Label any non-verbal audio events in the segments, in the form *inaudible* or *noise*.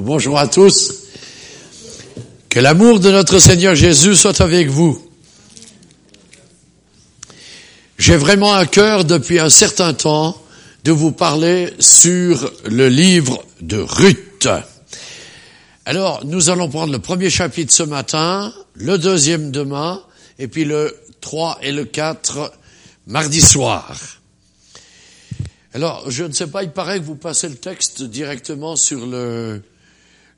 Bonjour à tous. Que l'amour de notre Seigneur Jésus soit avec vous. J'ai vraiment à cœur depuis un certain temps de vous parler sur le livre de Ruth. Alors, nous allons prendre le premier chapitre ce matin, le deuxième demain, et puis le 3 et le 4 mardi soir. Alors, je ne sais pas, il paraît que vous passez le texte directement sur le,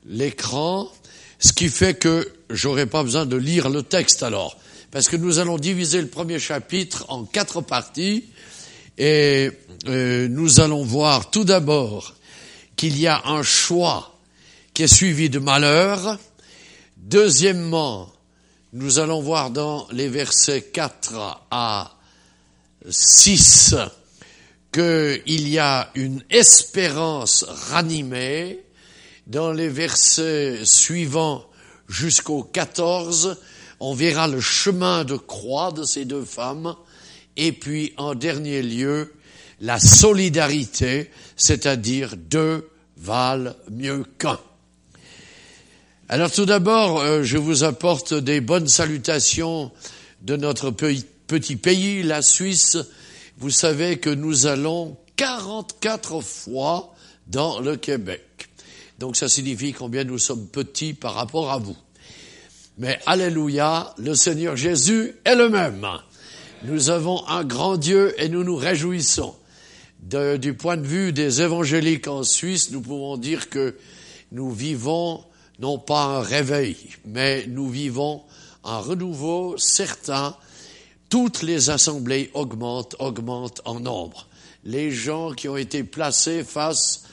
l'écran, ce qui fait que j'aurai pas besoin de lire le texte alors, parce que nous allons diviser le premier chapitre en quatre parties et euh, nous allons voir tout d'abord qu'il y a un choix qui est suivi de malheur. Deuxièmement, nous allons voir dans les versets 4 à 6 qu'il y a une espérance ranimée dans les versets suivants jusqu'au 14, on verra le chemin de croix de ces deux femmes, et puis en dernier lieu, la solidarité, c'est-à-dire deux valent mieux qu'un. Alors tout d'abord, euh, je vous apporte des bonnes salutations de notre petit pays, la Suisse. Vous savez que nous allons 44 fois dans le Québec. Donc ça signifie combien nous sommes petits par rapport à vous. Mais Alléluia, le Seigneur Jésus est le même. Nous avons un grand Dieu et nous nous réjouissons. du point de vue des évangéliques en Suisse, nous pouvons dire que nous vivons non pas un réveil, mais nous vivons un renouveau certain. Toutes les assemblées augmentent, augmentent en nombre. Les gens qui ont été placés face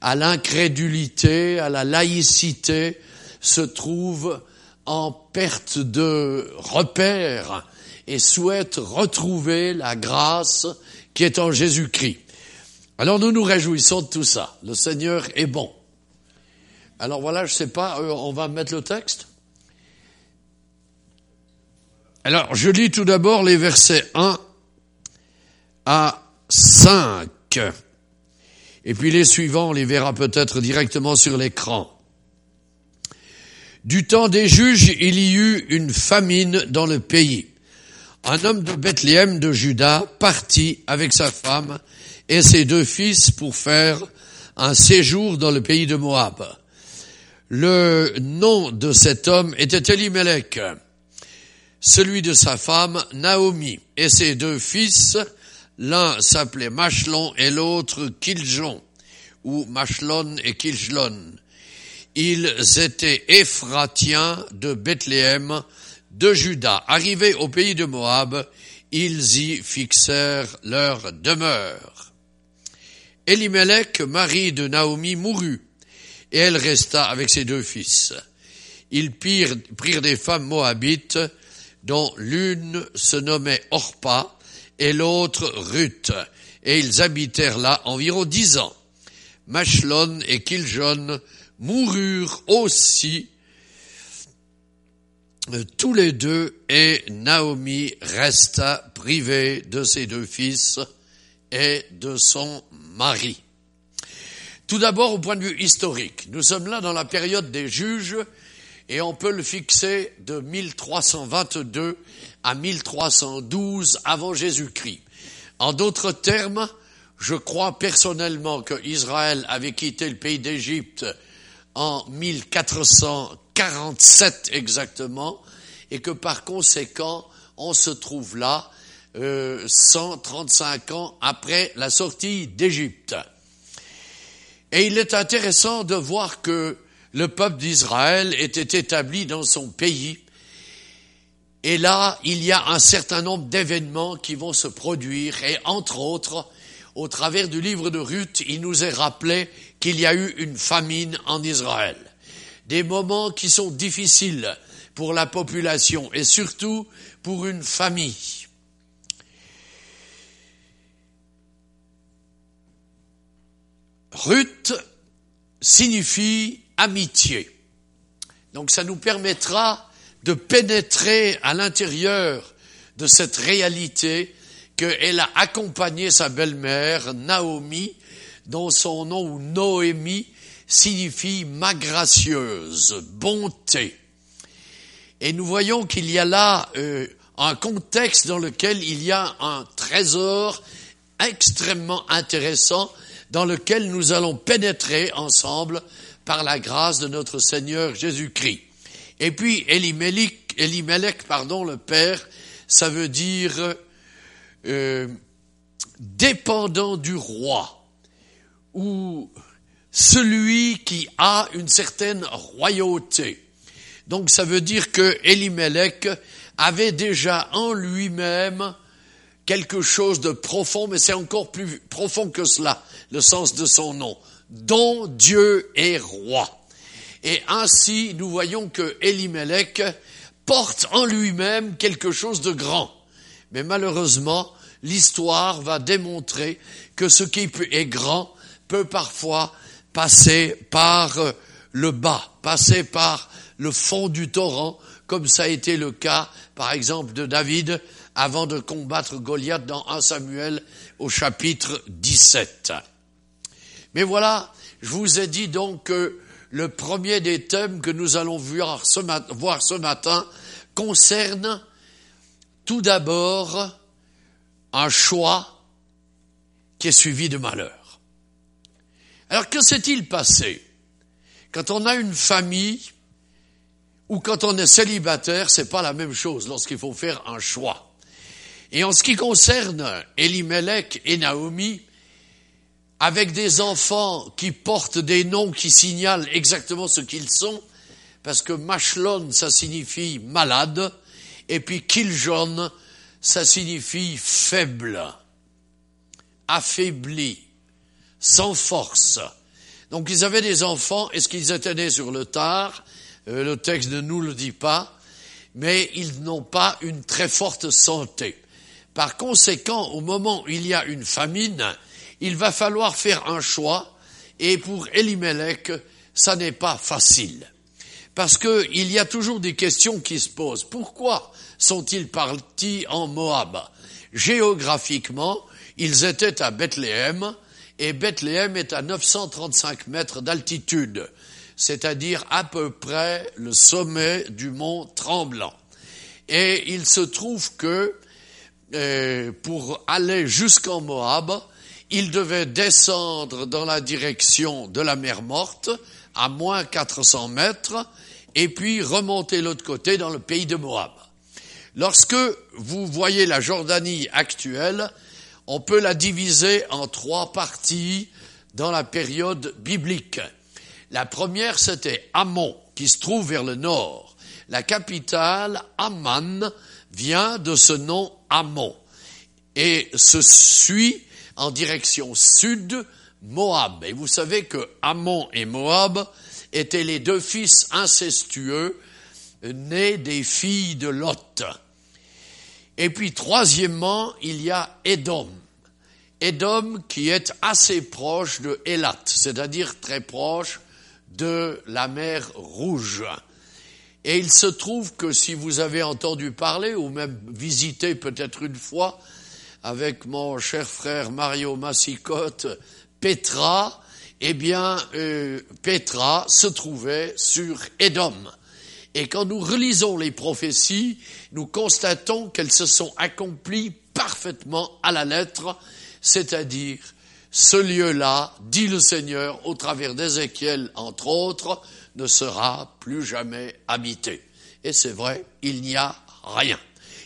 à l'incrédulité, à la laïcité, se trouvent en perte de repère et souhaitent retrouver la grâce qui est en Jésus-Christ. Alors nous nous réjouissons de tout ça. Le Seigneur est bon. Alors voilà, je sais pas, euh, on va mettre le texte. Alors je lis tout d'abord les versets 1 à 5. Et puis les suivants, on les verra peut-être directement sur l'écran. Du temps des juges, il y eut une famine dans le pays. Un homme de Bethléem de Juda partit avec sa femme et ses deux fils pour faire un séjour dans le pays de Moab. Le nom de cet homme était Elimelech, celui de sa femme Naomi, et ses deux fils L'un s'appelait Machlon et l'autre Kiljon, ou Machlon et Kiljon. Ils étaient Ephratiens de Bethléem, de Juda. Arrivés au pays de Moab, ils y fixèrent leur demeure. Elimelech, mari de Naomi, mourut, et elle resta avec ses deux fils. Ils prirent des femmes moabites, dont l'une se nommait Orpa, et l'autre Ruth, et ils habitèrent là environ dix ans. Machlon et Kiljon moururent aussi euh, tous les deux, et Naomi resta privée de ses deux fils et de son mari. Tout d'abord, au point de vue historique, nous sommes là dans la période des juges, et on peut le fixer de 1322 à 1312 avant Jésus-Christ. En d'autres termes, je crois personnellement que Israël avait quitté le pays d'Égypte en 1447 exactement, et que par conséquent, on se trouve là euh, 135 ans après la sortie d'Égypte. Et il est intéressant de voir que le peuple d'Israël était établi dans son pays et là, il y a un certain nombre d'événements qui vont se produire et entre autres, au travers du livre de Ruth, il nous est rappelé qu'il y a eu une famine en Israël. Des moments qui sont difficiles pour la population et surtout pour une famille. Ruth signifie amitié. Donc ça nous permettra de pénétrer à l'intérieur de cette réalité qu'elle a accompagné sa belle-mère, Naomi, dont son nom, Noémie, signifie ma gracieuse, bonté. Et nous voyons qu'il y a là euh, un contexte dans lequel il y a un trésor extrêmement intéressant dans lequel nous allons pénétrer ensemble par la grâce de notre Seigneur Jésus-Christ. Et puis Elimelech, pardon, le Père, ça veut dire euh, dépendant du roi ou celui qui a une certaine royauté. Donc ça veut dire que Elimelech avait déjà en lui-même quelque chose de profond, mais c'est encore plus profond que cela, le sens de son nom, dont Dieu est roi. Et ainsi, nous voyons que Elimelech porte en lui-même quelque chose de grand. Mais malheureusement, l'histoire va démontrer que ce qui est grand peut parfois passer par le bas, passer par le fond du torrent, comme ça a été le cas, par exemple, de David avant de combattre Goliath dans 1 Samuel au chapitre 17. Mais voilà, je vous ai dit donc que le premier des thèmes que nous allons voir ce, matin concerne tout d'abord un choix qui est suivi de malheur. Alors que s'est-il passé quand on a une famille ou quand on est célibataire, c'est pas la même chose lorsqu'il faut faire un choix. Et en ce qui concerne Elimelech et Naomi, avec des enfants qui portent des noms qui signalent exactement ce qu'ils sont, parce que Machlon, ça signifie malade, et puis Kiljon, ça signifie faible, affaibli, sans force. Donc ils avaient des enfants, est-ce qu'ils étaient nés sur le tard euh, Le texte ne nous le dit pas, mais ils n'ont pas une très forte santé. Par conséquent, au moment où il y a une famine, il va falloir faire un choix, et pour Elimelech, ça n'est pas facile. Parce qu'il y a toujours des questions qui se posent. Pourquoi sont-ils partis en Moab? Géographiquement, ils étaient à Bethléem, et Bethléem est à 935 mètres d'altitude, c'est-à-dire à peu près le sommet du mont Tremblant. Et il se trouve que euh, pour aller jusqu'en Moab, il devait descendre dans la direction de la mer Morte, à moins 400 mètres, et puis remonter l'autre côté dans le pays de Moab. Lorsque vous voyez la Jordanie actuelle, on peut la diviser en trois parties dans la période biblique. La première, c'était Ammon, qui se trouve vers le nord. La capitale, Amman, vient de ce nom Ammon et se suit en direction sud Moab. Et vous savez que Ammon et Moab étaient les deux fils incestueux nés des filles de Lot. Et puis troisièmement, il y a Édom. Édom qui est assez proche de Élat, c'est-à-dire très proche de la mer Rouge. Et il se trouve que si vous avez entendu parler, ou même visité peut-être une fois, avec mon cher frère Mario Massicotte, Petra, eh bien, euh, Petra se trouvait sur Édom. Et quand nous relisons les prophéties, nous constatons qu'elles se sont accomplies parfaitement à la lettre, c'est-à-dire ce lieu-là, dit le Seigneur au travers d'Ézéchiel entre autres, ne sera plus jamais habité. Et c'est vrai, il n'y a rien.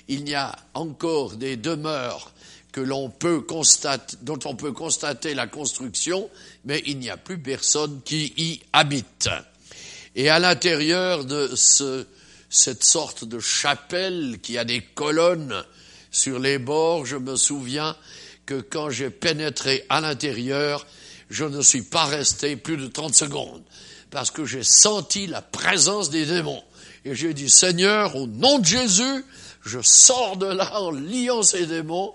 Il y a encore des demeures que l'on peut constater, dont on peut constater la construction, mais il n'y a plus personne qui y habite. Et à l'intérieur de ce, cette sorte de chapelle qui a des colonnes sur les bords, je me souviens que quand j'ai pénétré à l'intérieur, je ne suis pas resté plus de 30 secondes parce que j'ai senti la présence des démons. Et j'ai dit, Seigneur, au nom de Jésus, je sors de là en liant ces démons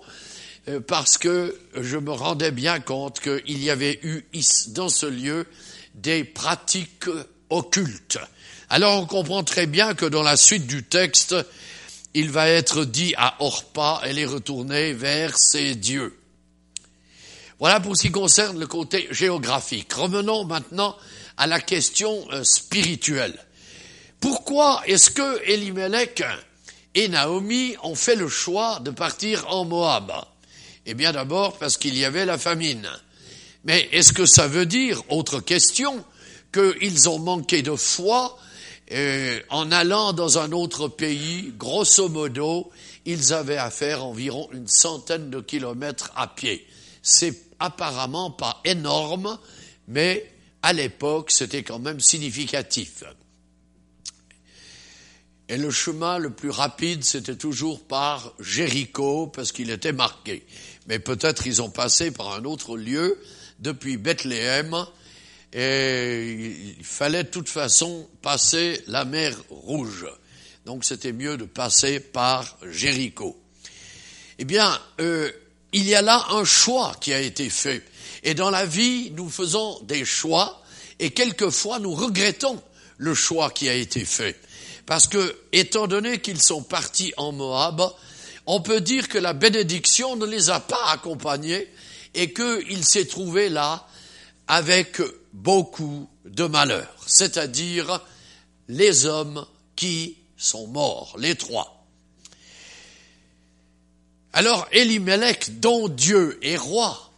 parce que je me rendais bien compte qu'il y avait eu dans ce lieu des pratiques occultes. Alors on comprend très bien que dans la suite du texte, il va être dit à Orpa, elle est retournée vers ses dieux. Voilà pour ce qui concerne le côté géographique. Revenons maintenant à la question euh, spirituelle. Pourquoi est-ce que Elimelech et Naomi ont fait le choix de partir en Moab? Eh bien d'abord parce qu'il y avait la famine. Mais est-ce que ça veut dire, autre question, qu'ils ont manqué de foi euh, en allant dans un autre pays, grosso modo, ils avaient à faire environ une centaine de kilomètres à pied. C'est apparemment pas énorme, mais à l'époque, c'était quand même significatif. Et le chemin le plus rapide, c'était toujours par Jéricho, parce qu'il était marqué. Mais peut-être ils ont passé par un autre lieu depuis Bethléem, et il fallait de toute façon passer la mer Rouge. Donc c'était mieux de passer par Jéricho. Eh bien, euh, il y a là un choix qui a été fait. Et dans la vie, nous faisons des choix, et quelquefois nous regrettons le choix qui a été fait. Parce que, étant donné qu'ils sont partis en Moab, on peut dire que la bénédiction ne les a pas accompagnés et qu'il s'est trouvé là avec beaucoup de malheur, c'est-à-dire les hommes qui sont morts, les trois. Alors Elimelech, dont Dieu est roi,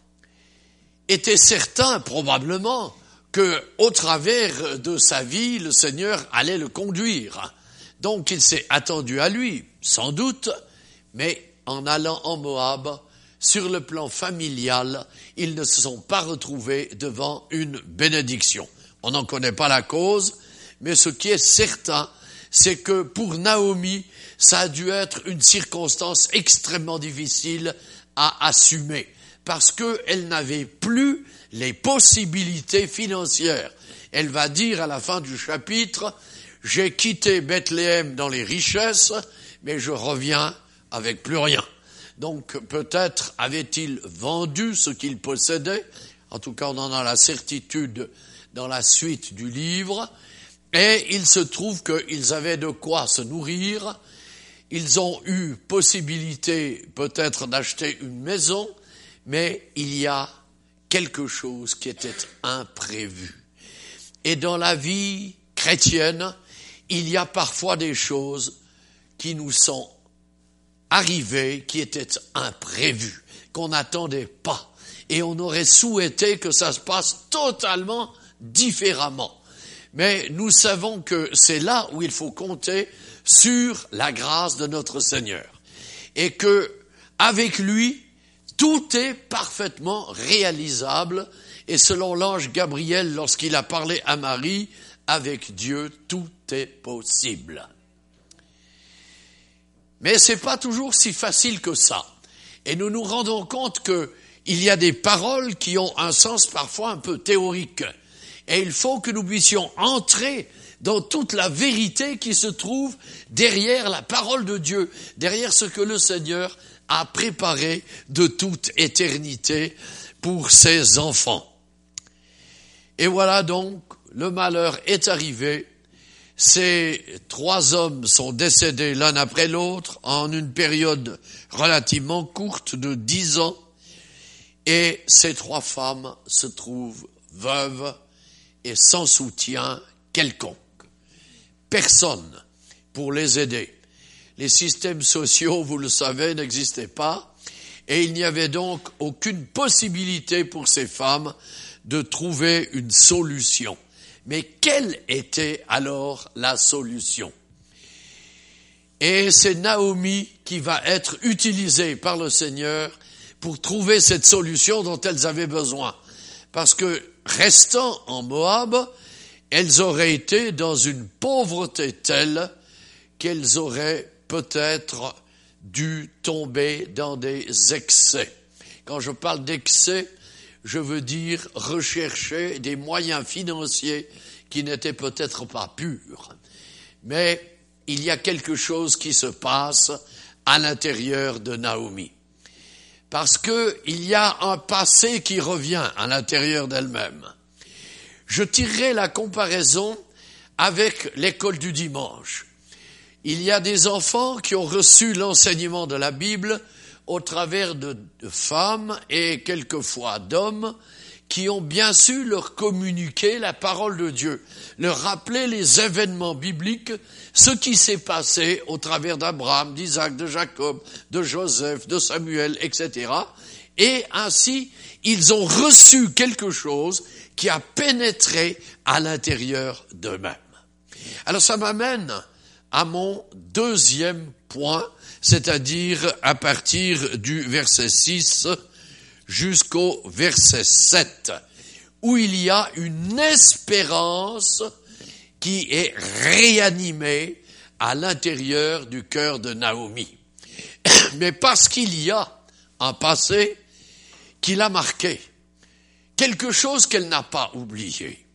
était certain probablement que, au travers de sa vie, le Seigneur allait le conduire. Donc il s'est attendu à lui, sans doute, mais en allant en Moab, sur le plan familial, ils ne se sont pas retrouvés devant une bénédiction. On n'en connaît pas la cause, mais ce qui est certain, c'est que pour Naomi, ça a dû être une circonstance extrêmement difficile à assumer, parce qu'elle n'avait plus les possibilités financières. Elle va dire à la fin du chapitre, j'ai quitté Bethléem dans les richesses, mais je reviens avec plus rien. Donc peut-être avait-il vendu ce qu'il possédait, en tout cas on en a la certitude dans la suite du livre, et il se trouve qu'ils avaient de quoi se nourrir, ils ont eu possibilité peut-être d'acheter une maison, mais il y a quelque chose qui était imprévu. Et dans la vie chrétienne, il y a parfois des choses qui nous sont arrivées, qui étaient imprévues, qu'on n'attendait pas. Et on aurait souhaité que ça se passe totalement différemment. Mais nous savons que c'est là où il faut compter sur la grâce de notre Seigneur. Et que, avec lui, tout est parfaitement réalisable. Et selon l'ange Gabriel, lorsqu'il a parlé à Marie, avec Dieu, tout est possible. Mais c'est pas toujours si facile que ça. Et nous nous rendons compte qu'il y a des paroles qui ont un sens parfois un peu théorique. Et il faut que nous puissions entrer dans toute la vérité qui se trouve derrière la parole de Dieu, derrière ce que le Seigneur a préparé de toute éternité pour ses enfants. Et voilà donc le malheur est arrivé. Ces trois hommes sont décédés l'un après l'autre en une période relativement courte de dix ans. Et ces trois femmes se trouvent veuves et sans soutien quelconque. Personne pour les aider. Les systèmes sociaux, vous le savez, n'existaient pas et il n'y avait donc aucune possibilité pour ces femmes de trouver une solution. Mais quelle était alors la solution? Et c'est Naomi qui va être utilisée par le Seigneur pour trouver cette solution dont elles avaient besoin. Parce que restant en Moab, elles auraient été dans une pauvreté telle qu'elles auraient peut-être dû tomber dans des excès. Quand je parle d'excès, je veux dire rechercher des moyens financiers qui n'étaient peut-être pas purs. Mais il y a quelque chose qui se passe à l'intérieur de Naomi. Parce qu'il y a un passé qui revient à l'intérieur d'elle-même. Je tirerai la comparaison avec l'école du dimanche. Il y a des enfants qui ont reçu l'enseignement de la Bible au travers de, femmes et quelquefois d'hommes qui ont bien su leur communiquer la parole de Dieu, leur rappeler les événements bibliques, ce qui s'est passé au travers d'Abraham, d'Isaac, de Jacob, de Joseph, de Samuel, etc. Et ainsi, ils ont reçu quelque chose qui a pénétré à l'intérieur d'eux-mêmes. Alors ça m'amène à mon deuxième point, c'est-à-dire à partir du verset 6 jusqu'au verset 7, où il y a une espérance qui est réanimée à l'intérieur du cœur de Naomi. *coughs* Mais parce qu'il y a un passé qui l'a marqué, quelque chose qu'elle n'a pas oublié.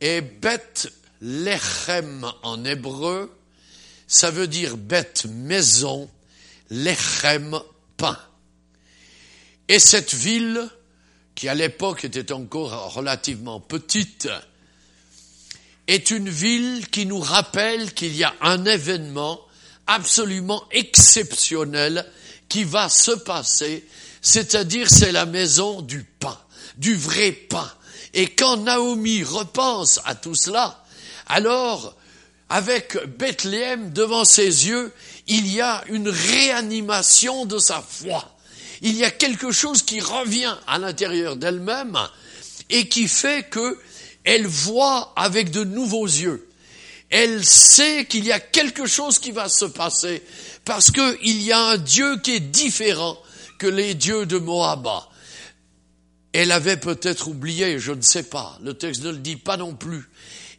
Et Beth Lechem en hébreu, ça veut dire bête maison, Lechem pain. Et cette ville, qui à l'époque était encore relativement petite, est une ville qui nous rappelle qu'il y a un événement absolument exceptionnel qui va se passer, c'est-à-dire c'est la maison du pain, du vrai pain. Et quand Naomi repense à tout cela, alors, avec Bethléem devant ses yeux, il y a une réanimation de sa foi il y a quelque chose qui revient à l'intérieur d'elle-même et qui fait que elle voit avec de nouveaux yeux. Elle sait qu'il y a quelque chose qui va se passer parce qu'il y a un Dieu qui est différent que les dieux de Moab. Elle avait peut-être oublié, je ne sais pas, le texte ne le dit pas non plus.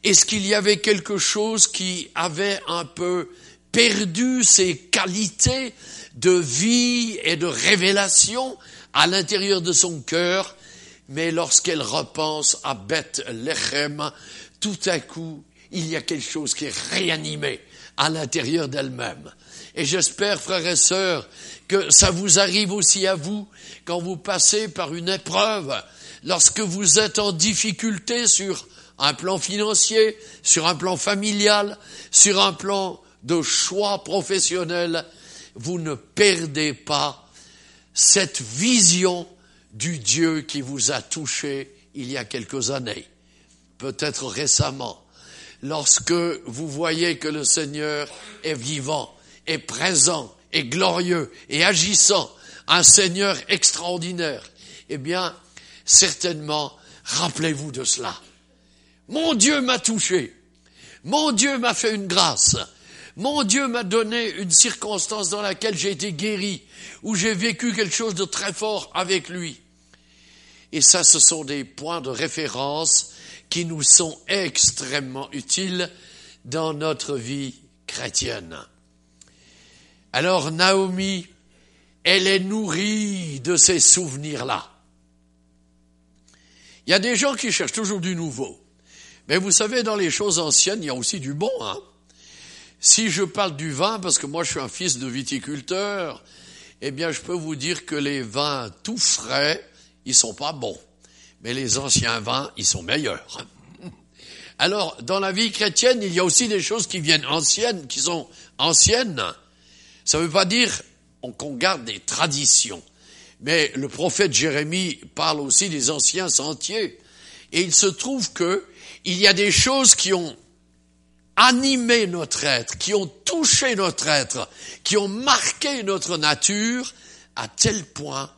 Est-ce qu'il y avait quelque chose qui avait un peu perdu ses qualités de vie et de révélation à l'intérieur de son cœur, mais lorsqu'elle repense à Beth Lechem, tout à coup, il y a quelque chose qui est réanimé à l'intérieur d'elle-même. Et j'espère, frères et sœurs, que ça vous arrive aussi à vous quand vous passez par une épreuve, lorsque vous êtes en difficulté sur un plan financier, sur un plan familial, sur un plan de choix professionnel, vous ne perdez pas cette vision du Dieu qui vous a touché il y a quelques années, peut-être récemment, lorsque vous voyez que le Seigneur est vivant, est présent, est glorieux et agissant, un Seigneur extraordinaire, eh bien, certainement, rappelez-vous de cela. Mon Dieu m'a touché. Mon Dieu m'a fait une grâce. Mon Dieu m'a donné une circonstance dans laquelle j'ai été guéri, où j'ai vécu quelque chose de très fort avec lui. Et ça, ce sont des points de référence qui nous sont extrêmement utiles dans notre vie chrétienne. Alors Naomi, elle est nourrie de ces souvenirs-là. Il y a des gens qui cherchent toujours du nouveau. Mais vous savez, dans les choses anciennes, il y a aussi du bon. Hein si je parle du vin, parce que moi je suis un fils de viticulteur, eh bien je peux vous dire que les vins tout frais, ils sont pas bons. Mais les anciens vins, ils sont meilleurs. *laughs* Alors, dans la vie chrétienne, il y a aussi des choses qui viennent anciennes, qui sont anciennes. Ça ne veut pas dire qu'on garde des traditions. Mais le prophète Jérémie parle aussi des anciens sentiers. Et il se trouve que il y a des choses qui ont animé notre être, qui ont touché notre être, qui ont marqué notre nature, à tel point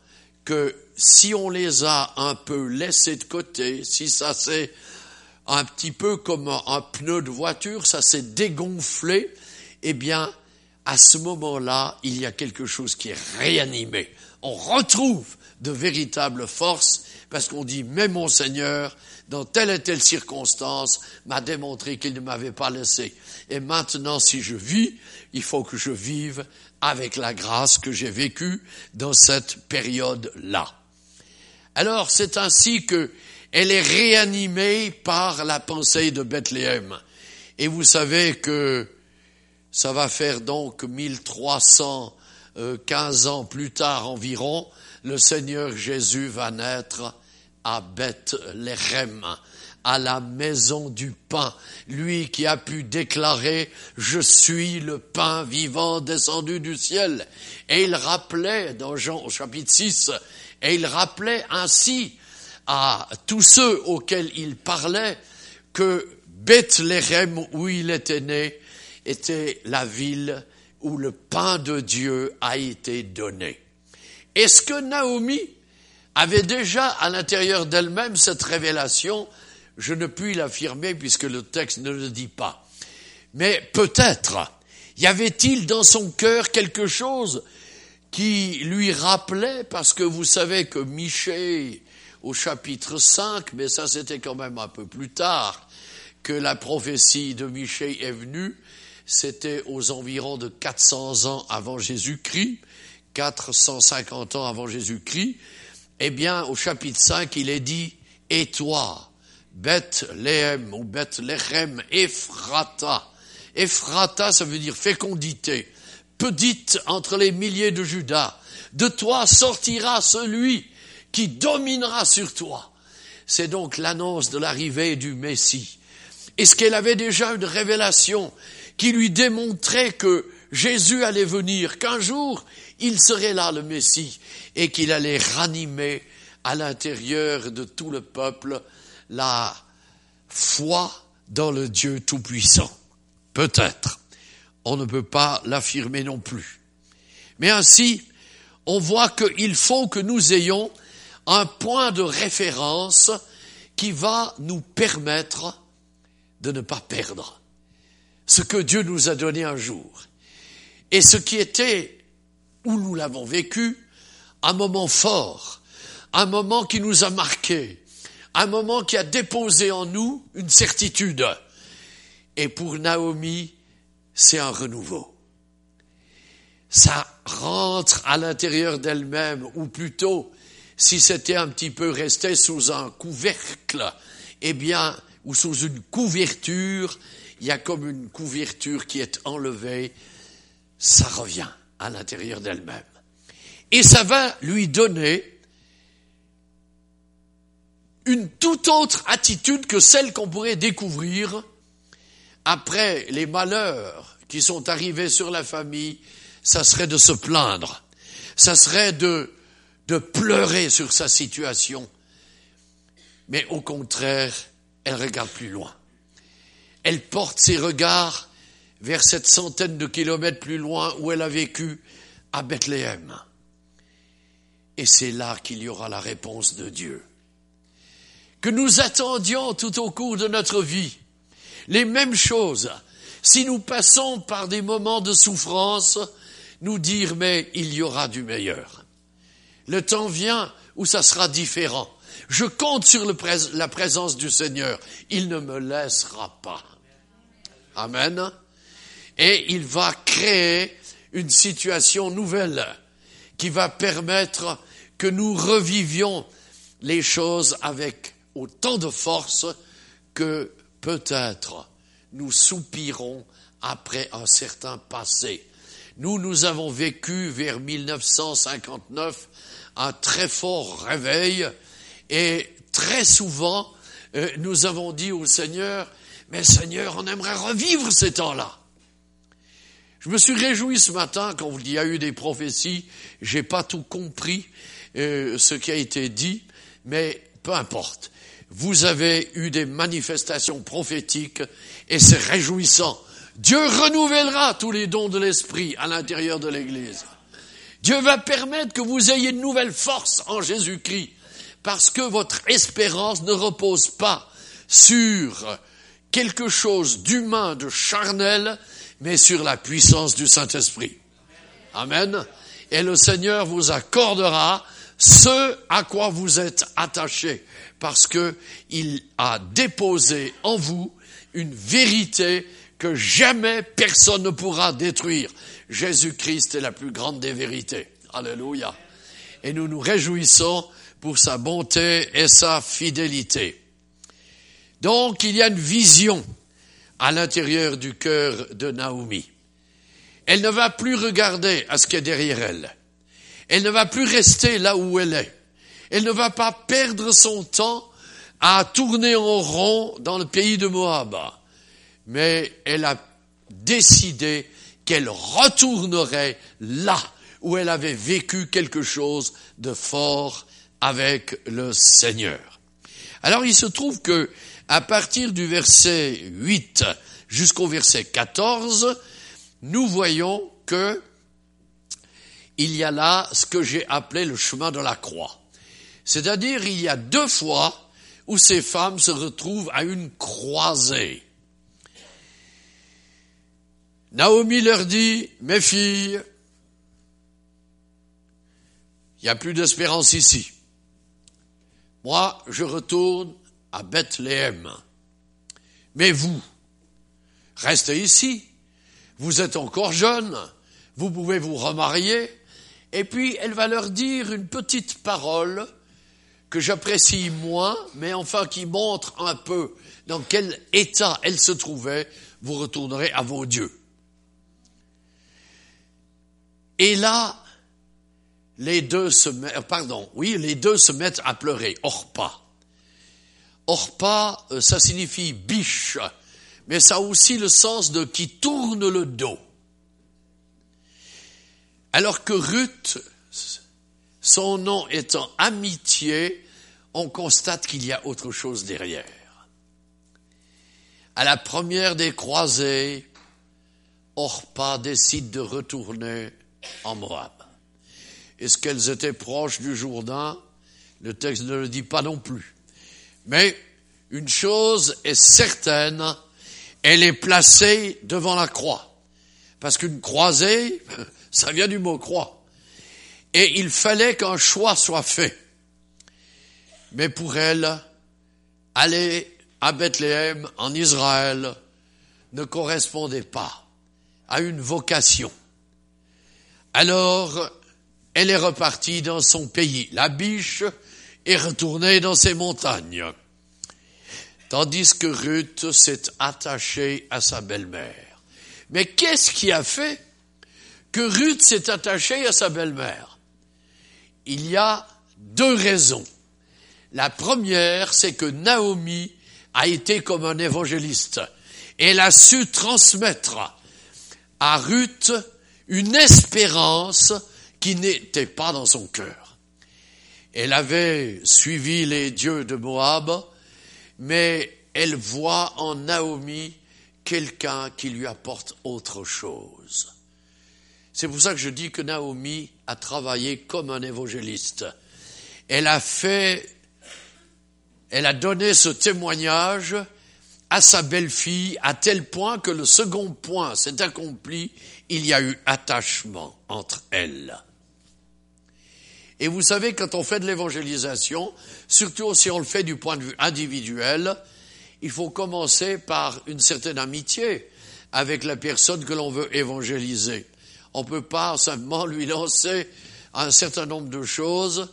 que si on les a un peu laissés de côté, si ça s'est un petit peu comme un pneu de voiture, ça s'est dégonflé, eh bien, à ce moment-là, il y a quelque chose qui est réanimé. On retrouve de véritables forces parce qu'on dit, mais mon Seigneur, dans telle et telle circonstance, m'a démontré qu'il ne m'avait pas laissé. Et maintenant, si je vis, il faut que je vive avec la grâce que j'ai vécue dans cette période-là. Alors, c'est ainsi que elle est réanimée par la pensée de Bethléem. Et vous savez que ça va faire donc 1315 ans plus tard environ, le Seigneur Jésus va naître à Bethléem, à la maison du pain, lui qui a pu déclarer Je suis le pain vivant descendu du ciel. Et il rappelait dans Jean au chapitre 6, et il rappelait ainsi à tous ceux auxquels il parlait que Bethléem, où il était né, était la ville où le pain de Dieu a été donné. Est-ce que Naomi avait déjà à l'intérieur d'elle-même cette révélation Je ne puis l'affirmer puisque le texte ne le dit pas. Mais peut-être y avait-il dans son cœur quelque chose qui lui rappelait, parce que vous savez que Michée, au chapitre 5, mais ça c'était quand même un peu plus tard que la prophétie de Michée est venue, c'était aux environs de 400 ans avant Jésus-Christ, 450 ans avant Jésus-Christ, eh bien, au chapitre 5, il est dit, et toi, Bethléem ou Bethléem, Ephrata. Ephrata, ça veut dire fécondité. Petite entre les milliers de Judas. De toi sortira celui qui dominera sur toi. C'est donc l'annonce de l'arrivée du Messie. Est-ce qu'elle avait déjà une révélation qui lui démontrait que Jésus allait venir, qu'un jour il serait là, le Messie, et qu'il allait ranimer à l'intérieur de tout le peuple la foi dans le Dieu Tout-Puissant. Peut-être. On ne peut pas l'affirmer non plus. Mais ainsi, on voit qu'il faut que nous ayons un point de référence qui va nous permettre de ne pas perdre ce que Dieu nous a donné un jour. Et ce qui était, où nous l'avons vécu, un moment fort, un moment qui nous a marqué, un moment qui a déposé en nous une certitude. Et pour Naomi, c'est un renouveau. Ça rentre à l'intérieur d'elle-même, ou plutôt, si c'était un petit peu resté sous un couvercle, eh bien, ou sous une couverture, il y a comme une couverture qui est enlevée, ça revient à l'intérieur d'elle-même. Et ça va lui donner une toute autre attitude que celle qu'on pourrait découvrir après les malheurs qui sont arrivés sur la famille, ça serait de se plaindre, ça serait de, de pleurer sur sa situation. Mais au contraire, elle regarde plus loin. Elle porte ses regards vers cette centaine de kilomètres plus loin où elle a vécu à Bethléem. Et c'est là qu'il y aura la réponse de Dieu. Que nous attendions tout au cours de notre vie les mêmes choses. Si nous passons par des moments de souffrance, nous dire mais il y aura du meilleur. Le temps vient où ça sera différent. Je compte sur la présence du Seigneur. Il ne me laissera pas. Amen. Et il va créer une situation nouvelle qui va permettre que nous revivions les choses avec autant de force que peut-être nous soupirons après un certain passé. Nous, nous avons vécu vers 1959 un très fort réveil et très souvent euh, nous avons dit au Seigneur, mais Seigneur, on aimerait revivre ces temps-là. Je me suis réjoui ce matin quand il y a eu des prophéties, j'ai pas tout compris euh, ce qui a été dit, mais peu importe vous avez eu des manifestations prophétiques et c'est réjouissant. Dieu renouvellera tous les dons de l'Esprit à l'intérieur de l'Église. Dieu va permettre que vous ayez une nouvelle force en Jésus-Christ parce que votre espérance ne repose pas sur quelque chose d'humain, de charnel, mais sur la puissance du Saint-Esprit. Amen. Et le Seigneur vous accordera ce à quoi vous êtes attachés parce que il a déposé en vous une vérité que jamais personne ne pourra détruire. Jésus-Christ est la plus grande des vérités. Alléluia. Et nous nous réjouissons pour sa bonté et sa fidélité. Donc il y a une vision à l'intérieur du cœur de Naomi. Elle ne va plus regarder à ce qui est derrière elle. Elle ne va plus rester là où elle est. Elle ne va pas perdre son temps à tourner en rond dans le pays de Moab, mais elle a décidé qu'elle retournerait là où elle avait vécu quelque chose de fort avec le Seigneur. Alors il se trouve que à partir du verset 8 jusqu'au verset 14, nous voyons que il y a là ce que j'ai appelé le chemin de la croix. C'est-à-dire, il y a deux fois où ces femmes se retrouvent à une croisée. Naomi leur dit, mes filles, il n'y a plus d'espérance ici. Moi, je retourne à Bethléem. Mais vous, restez ici. Vous êtes encore jeunes. Vous pouvez vous remarier. Et puis, elle va leur dire une petite parole que j'apprécie moins, mais enfin qui montre un peu dans quel état elle se trouvait. Vous retournerez à vos dieux. Et là, les deux se mettent, les deux se mettent à pleurer. Orpa. Orpa, euh, ça signifie biche, mais ça a aussi le sens de qui tourne le dos. Alors que Ruth, son nom étant amitié, on constate qu'il y a autre chose derrière. À la première des croisées, Orpa décide de retourner en Moab. Est-ce qu'elles étaient proches du Jourdain? Le texte ne le dit pas non plus. Mais une chose est certaine, elle est placée devant la croix. Parce qu'une croisée, *laughs* ça vient du mot croix. Et il fallait qu'un choix soit fait. Mais pour elle, aller à Bethléem, en Israël, ne correspondait pas à une vocation. Alors, elle est repartie dans son pays. La biche est retournée dans ses montagnes. Tandis que Ruth s'est attachée à sa belle-mère. Mais qu'est-ce qui a fait que Ruth s'est attachée à sa belle-mère? Il y a deux raisons. La première, c'est que Naomi a été comme un évangéliste. Elle a su transmettre à Ruth une espérance qui n'était pas dans son cœur. Elle avait suivi les dieux de Moab, mais elle voit en Naomi quelqu'un qui lui apporte autre chose. C'est pour ça que je dis que Naomi a travaillé comme un évangéliste. Elle a fait, elle a donné ce témoignage à sa belle-fille à tel point que le second point s'est accompli, il y a eu attachement entre elles. Et vous savez, quand on fait de l'évangélisation, surtout si on le fait du point de vue individuel, il faut commencer par une certaine amitié avec la personne que l'on veut évangéliser. On ne peut pas simplement lui lancer un certain nombre de choses.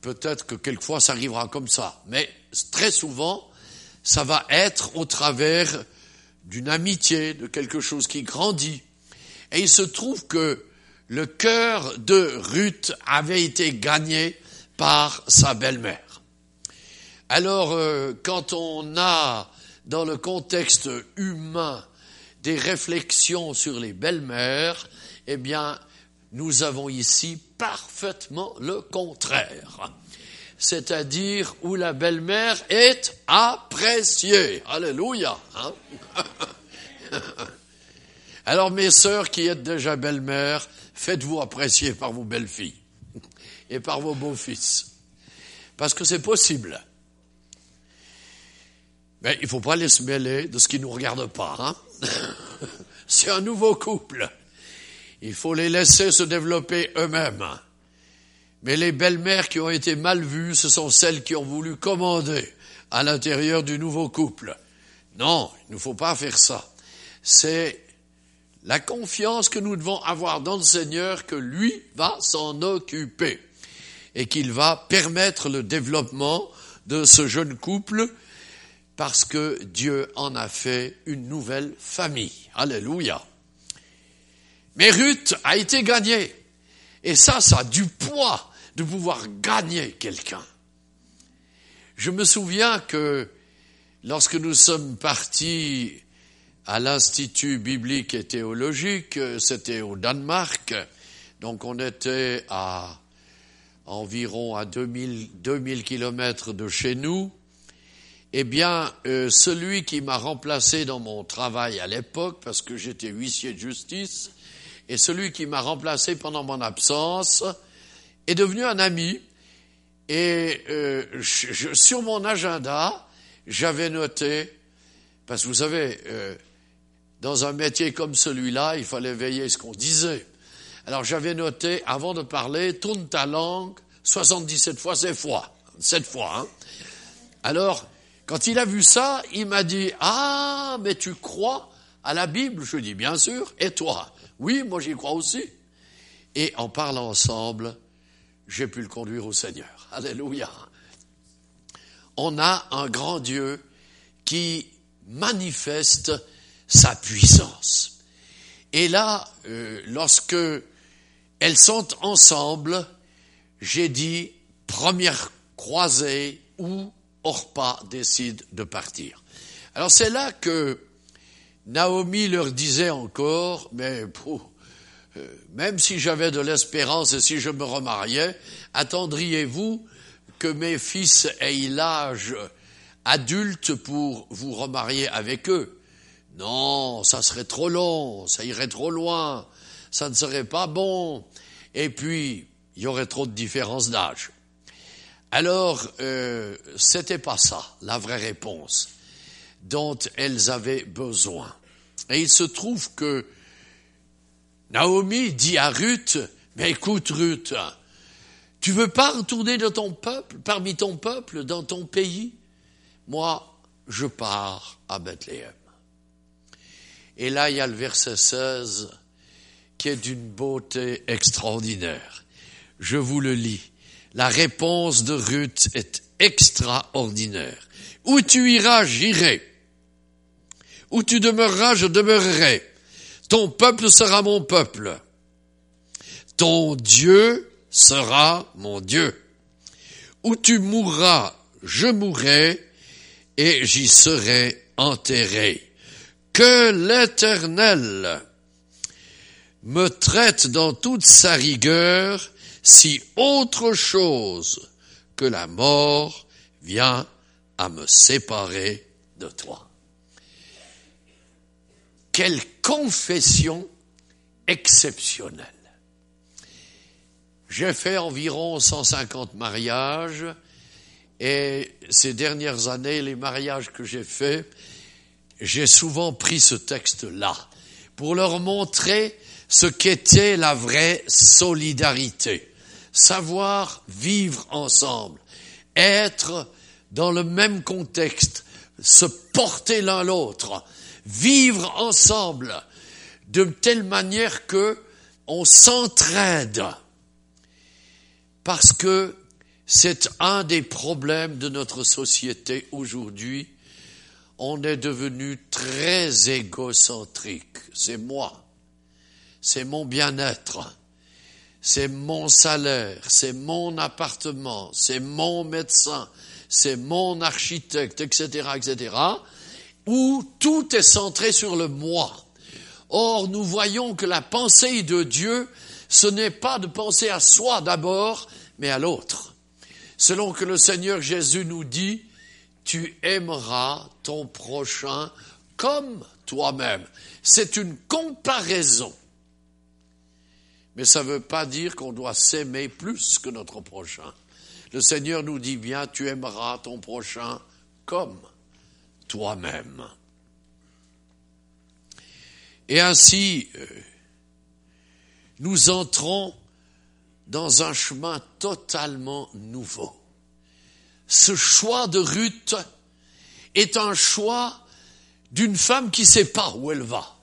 Peut-être que quelquefois ça arrivera comme ça, mais très souvent, ça va être au travers d'une amitié, de quelque chose qui grandit. Et il se trouve que le cœur de Ruth avait été gagné par sa belle-mère. Alors, euh, quand on a, dans le contexte humain, des réflexions sur les belles-mères, eh bien, nous avons ici parfaitement le contraire. C'est-à-dire où la belle-mère est appréciée. Alléluia. Hein. *laughs* Alors, mes sœurs qui êtes déjà belles-mères, faites-vous apprécier par vos belles-filles et par vos beaux-fils. Parce que c'est possible. Mais il ne faut pas les se mêler de ce qui ne nous regarde pas. Hein *laughs* c'est un nouveau couple. Il faut les laisser se développer eux-mêmes. Mais les belles-mères qui ont été mal vues, ce sont celles qui ont voulu commander à l'intérieur du nouveau couple. Non, il ne faut pas faire ça. C'est la confiance que nous devons avoir dans le Seigneur que lui va s'en occuper et qu'il va permettre le développement de ce jeune couple parce que Dieu en a fait une nouvelle famille. Alléluia. Mais Ruth a été gagnée. Et ça, ça a du poids de pouvoir gagner quelqu'un. Je me souviens que lorsque nous sommes partis à l'Institut biblique et théologique, c'était au Danemark, donc on était à environ à 2000, 2000 kilomètres de chez nous, eh bien, euh, celui qui m'a remplacé dans mon travail à l'époque, parce que j'étais huissier de justice, et celui qui m'a remplacé pendant mon absence, est devenu un ami. Et euh, sur mon agenda, j'avais noté, parce que vous savez, euh, dans un métier comme celui-là, il fallait veiller ce qu'on disait. Alors j'avais noté, avant de parler, tourne ta langue 77 fois, c'est fois, sept fois. Hein. Alors, quand il a vu ça, il m'a dit, ah, mais tu crois à la Bible? Je dis, bien sûr. Et toi? Oui, moi j'y crois aussi. Et en parlant ensemble, j'ai pu le conduire au Seigneur. Alléluia. On a un grand Dieu qui manifeste sa puissance. Et là, euh, lorsque elles sont ensemble, j'ai dit première croisée où Orpa décide de partir. Alors c'est là que Naomi leur disait encore, mais euh, même si j'avais de l'espérance et si je me remariais, attendriez-vous que mes fils aient l'âge adulte pour vous remarier avec eux? Non, ça serait trop long, ça irait trop loin, ça ne serait pas bon, et puis il y aurait trop de différence d'âge. Alors, euh, c'était pas ça, la vraie réponse dont elles avaient besoin. Et il se trouve que Naomi dit à Ruth, mais écoute Ruth, tu veux pas retourner dans ton peuple, parmi ton peuple, dans ton pays? Moi, je pars à Bethléem. Et là, il y a le verset 16 qui est d'une beauté extraordinaire. Je vous le lis. La réponse de Ruth est extraordinaire. Où tu iras, j'irai. Où tu demeureras, je demeurerai. Ton peuple sera mon peuple. Ton Dieu sera mon Dieu. Où tu mourras, je mourrai, et j'y serai enterré. Que l'Éternel me traite dans toute sa rigueur si autre chose que la mort vient à me séparer de toi. Quelle confession exceptionnelle. J'ai fait environ 150 mariages et ces dernières années, les mariages que j'ai faits, j'ai souvent pris ce texte-là pour leur montrer ce qu'était la vraie solidarité. Savoir vivre ensemble, être dans le même contexte, se porter l'un l'autre, vivre ensemble de telle manière que on s'entraide. Parce que c'est un des problèmes de notre société aujourd'hui. On est devenu très égocentrique. C'est moi c'est mon bien-être, c'est mon salaire, c'est mon appartement, c'est mon médecin, c'est mon architecte, etc., etc., où tout est centré sur le moi. Or, nous voyons que la pensée de Dieu, ce n'est pas de penser à soi d'abord, mais à l'autre. Selon que le Seigneur Jésus nous dit, tu aimeras ton prochain comme toi-même. C'est une comparaison. Mais ça ne veut pas dire qu'on doit s'aimer plus que notre prochain. Le Seigneur nous dit bien, tu aimeras ton prochain comme toi-même. Et ainsi, euh, nous entrons dans un chemin totalement nouveau. Ce choix de Ruth est un choix d'une femme qui ne sait pas où elle va.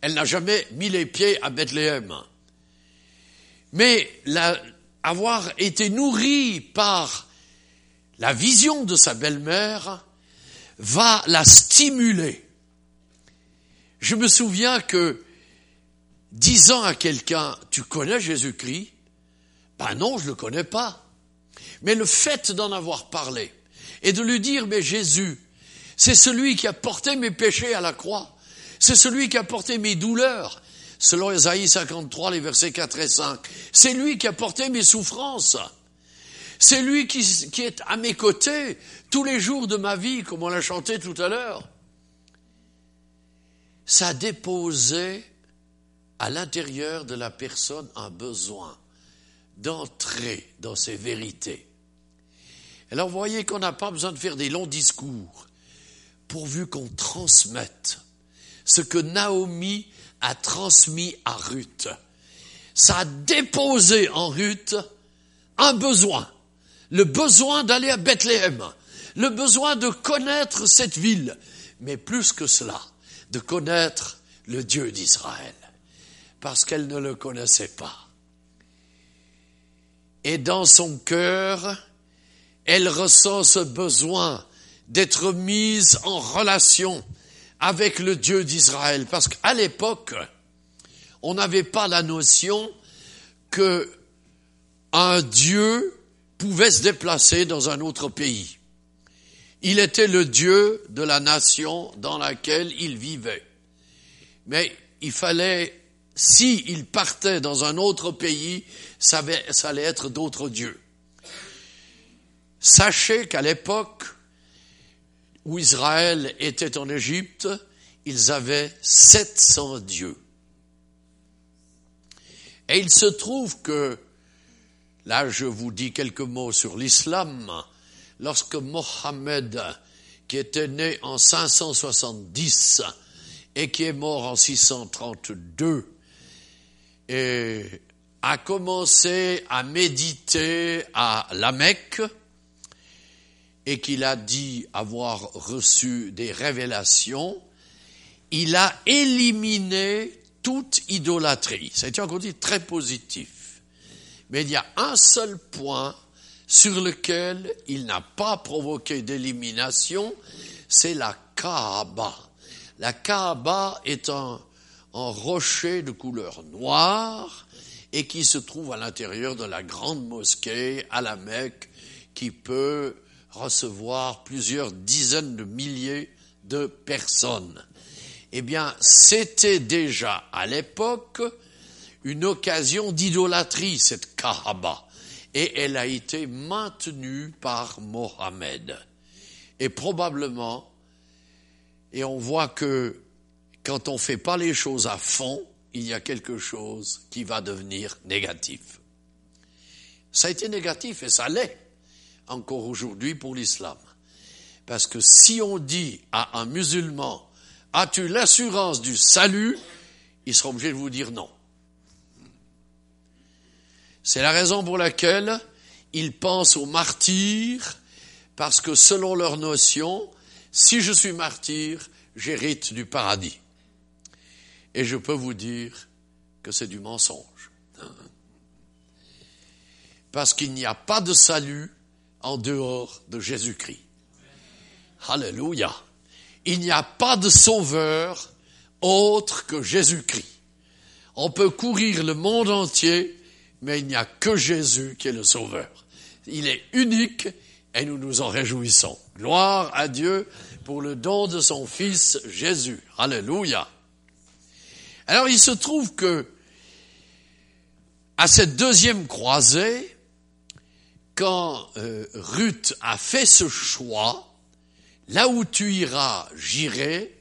Elle n'a jamais mis les pieds à Bethléem mais avoir été nourri par la vision de sa belle-mère va la stimuler. Je me souviens que disant à quelqu'un, tu connais Jésus-Christ? Ben non, je ne le connais pas. Mais le fait d'en avoir parlé et de lui dire, mais Jésus, c'est celui qui a porté mes péchés à la croix, c'est celui qui a porté mes douleurs, selon Isaïe 53, les versets 4 et 5. C'est lui qui a porté mes souffrances. C'est lui qui, qui est à mes côtés tous les jours de ma vie, comme on l'a chanté tout à l'heure. Ça déposait à l'intérieur de la personne un besoin d'entrer dans ces vérités. Alors voyez qu'on n'a pas besoin de faire des longs discours, pourvu qu'on transmette ce que Naomi a transmis à Ruth. Ça a déposé en Ruth un besoin, le besoin d'aller à Bethléem, le besoin de connaître cette ville, mais plus que cela, de connaître le Dieu d'Israël, parce qu'elle ne le connaissait pas. Et dans son cœur, elle ressent ce besoin d'être mise en relation avec le Dieu d'Israël. Parce qu'à l'époque, on n'avait pas la notion que un Dieu pouvait se déplacer dans un autre pays. Il était le Dieu de la nation dans laquelle il vivait. Mais il fallait, s'il partait dans un autre pays, ça, allait être d'autres dieux. Sachez qu'à l'époque où Israël était en Égypte, ils avaient 700 dieux. Et il se trouve que, là je vous dis quelques mots sur l'islam, lorsque Mohammed, qui était né en 570 et qui est mort en 632, et a commencé à méditer à la Mecque, et qu'il a dit avoir reçu des révélations, il a éliminé toute idolâtrie. Été encore dit très positif. Mais il y a un seul point sur lequel il n'a pas provoqué d'élimination, c'est la Kaaba. La Kaaba est un, un rocher de couleur noire et qui se trouve à l'intérieur de la grande mosquée à la Mecque qui peut recevoir plusieurs dizaines de milliers de personnes. Eh bien, c'était déjà à l'époque une occasion d'idolâtrie, cette Kaaba, et elle a été maintenue par Mohammed. Et probablement, et on voit que quand on ne fait pas les choses à fond, il y a quelque chose qui va devenir négatif. Ça a été négatif et ça l'est encore aujourd'hui pour l'islam. Parce que si on dit à un musulman, as-tu l'assurance du salut Il sera obligé de vous dire non. C'est la raison pour laquelle ils pensent aux martyrs, parce que selon leur notion, si je suis martyr, j'hérite du paradis. Et je peux vous dire que c'est du mensonge. Parce qu'il n'y a pas de salut en dehors de Jésus-Christ. Alléluia. Il n'y a pas de sauveur autre que Jésus-Christ. On peut courir le monde entier, mais il n'y a que Jésus qui est le sauveur. Il est unique et nous nous en réjouissons. Gloire à Dieu pour le don de son Fils Jésus. Alléluia. Alors il se trouve que à cette deuxième croisée, quand euh, Ruth a fait ce choix, là où tu iras, j'irai,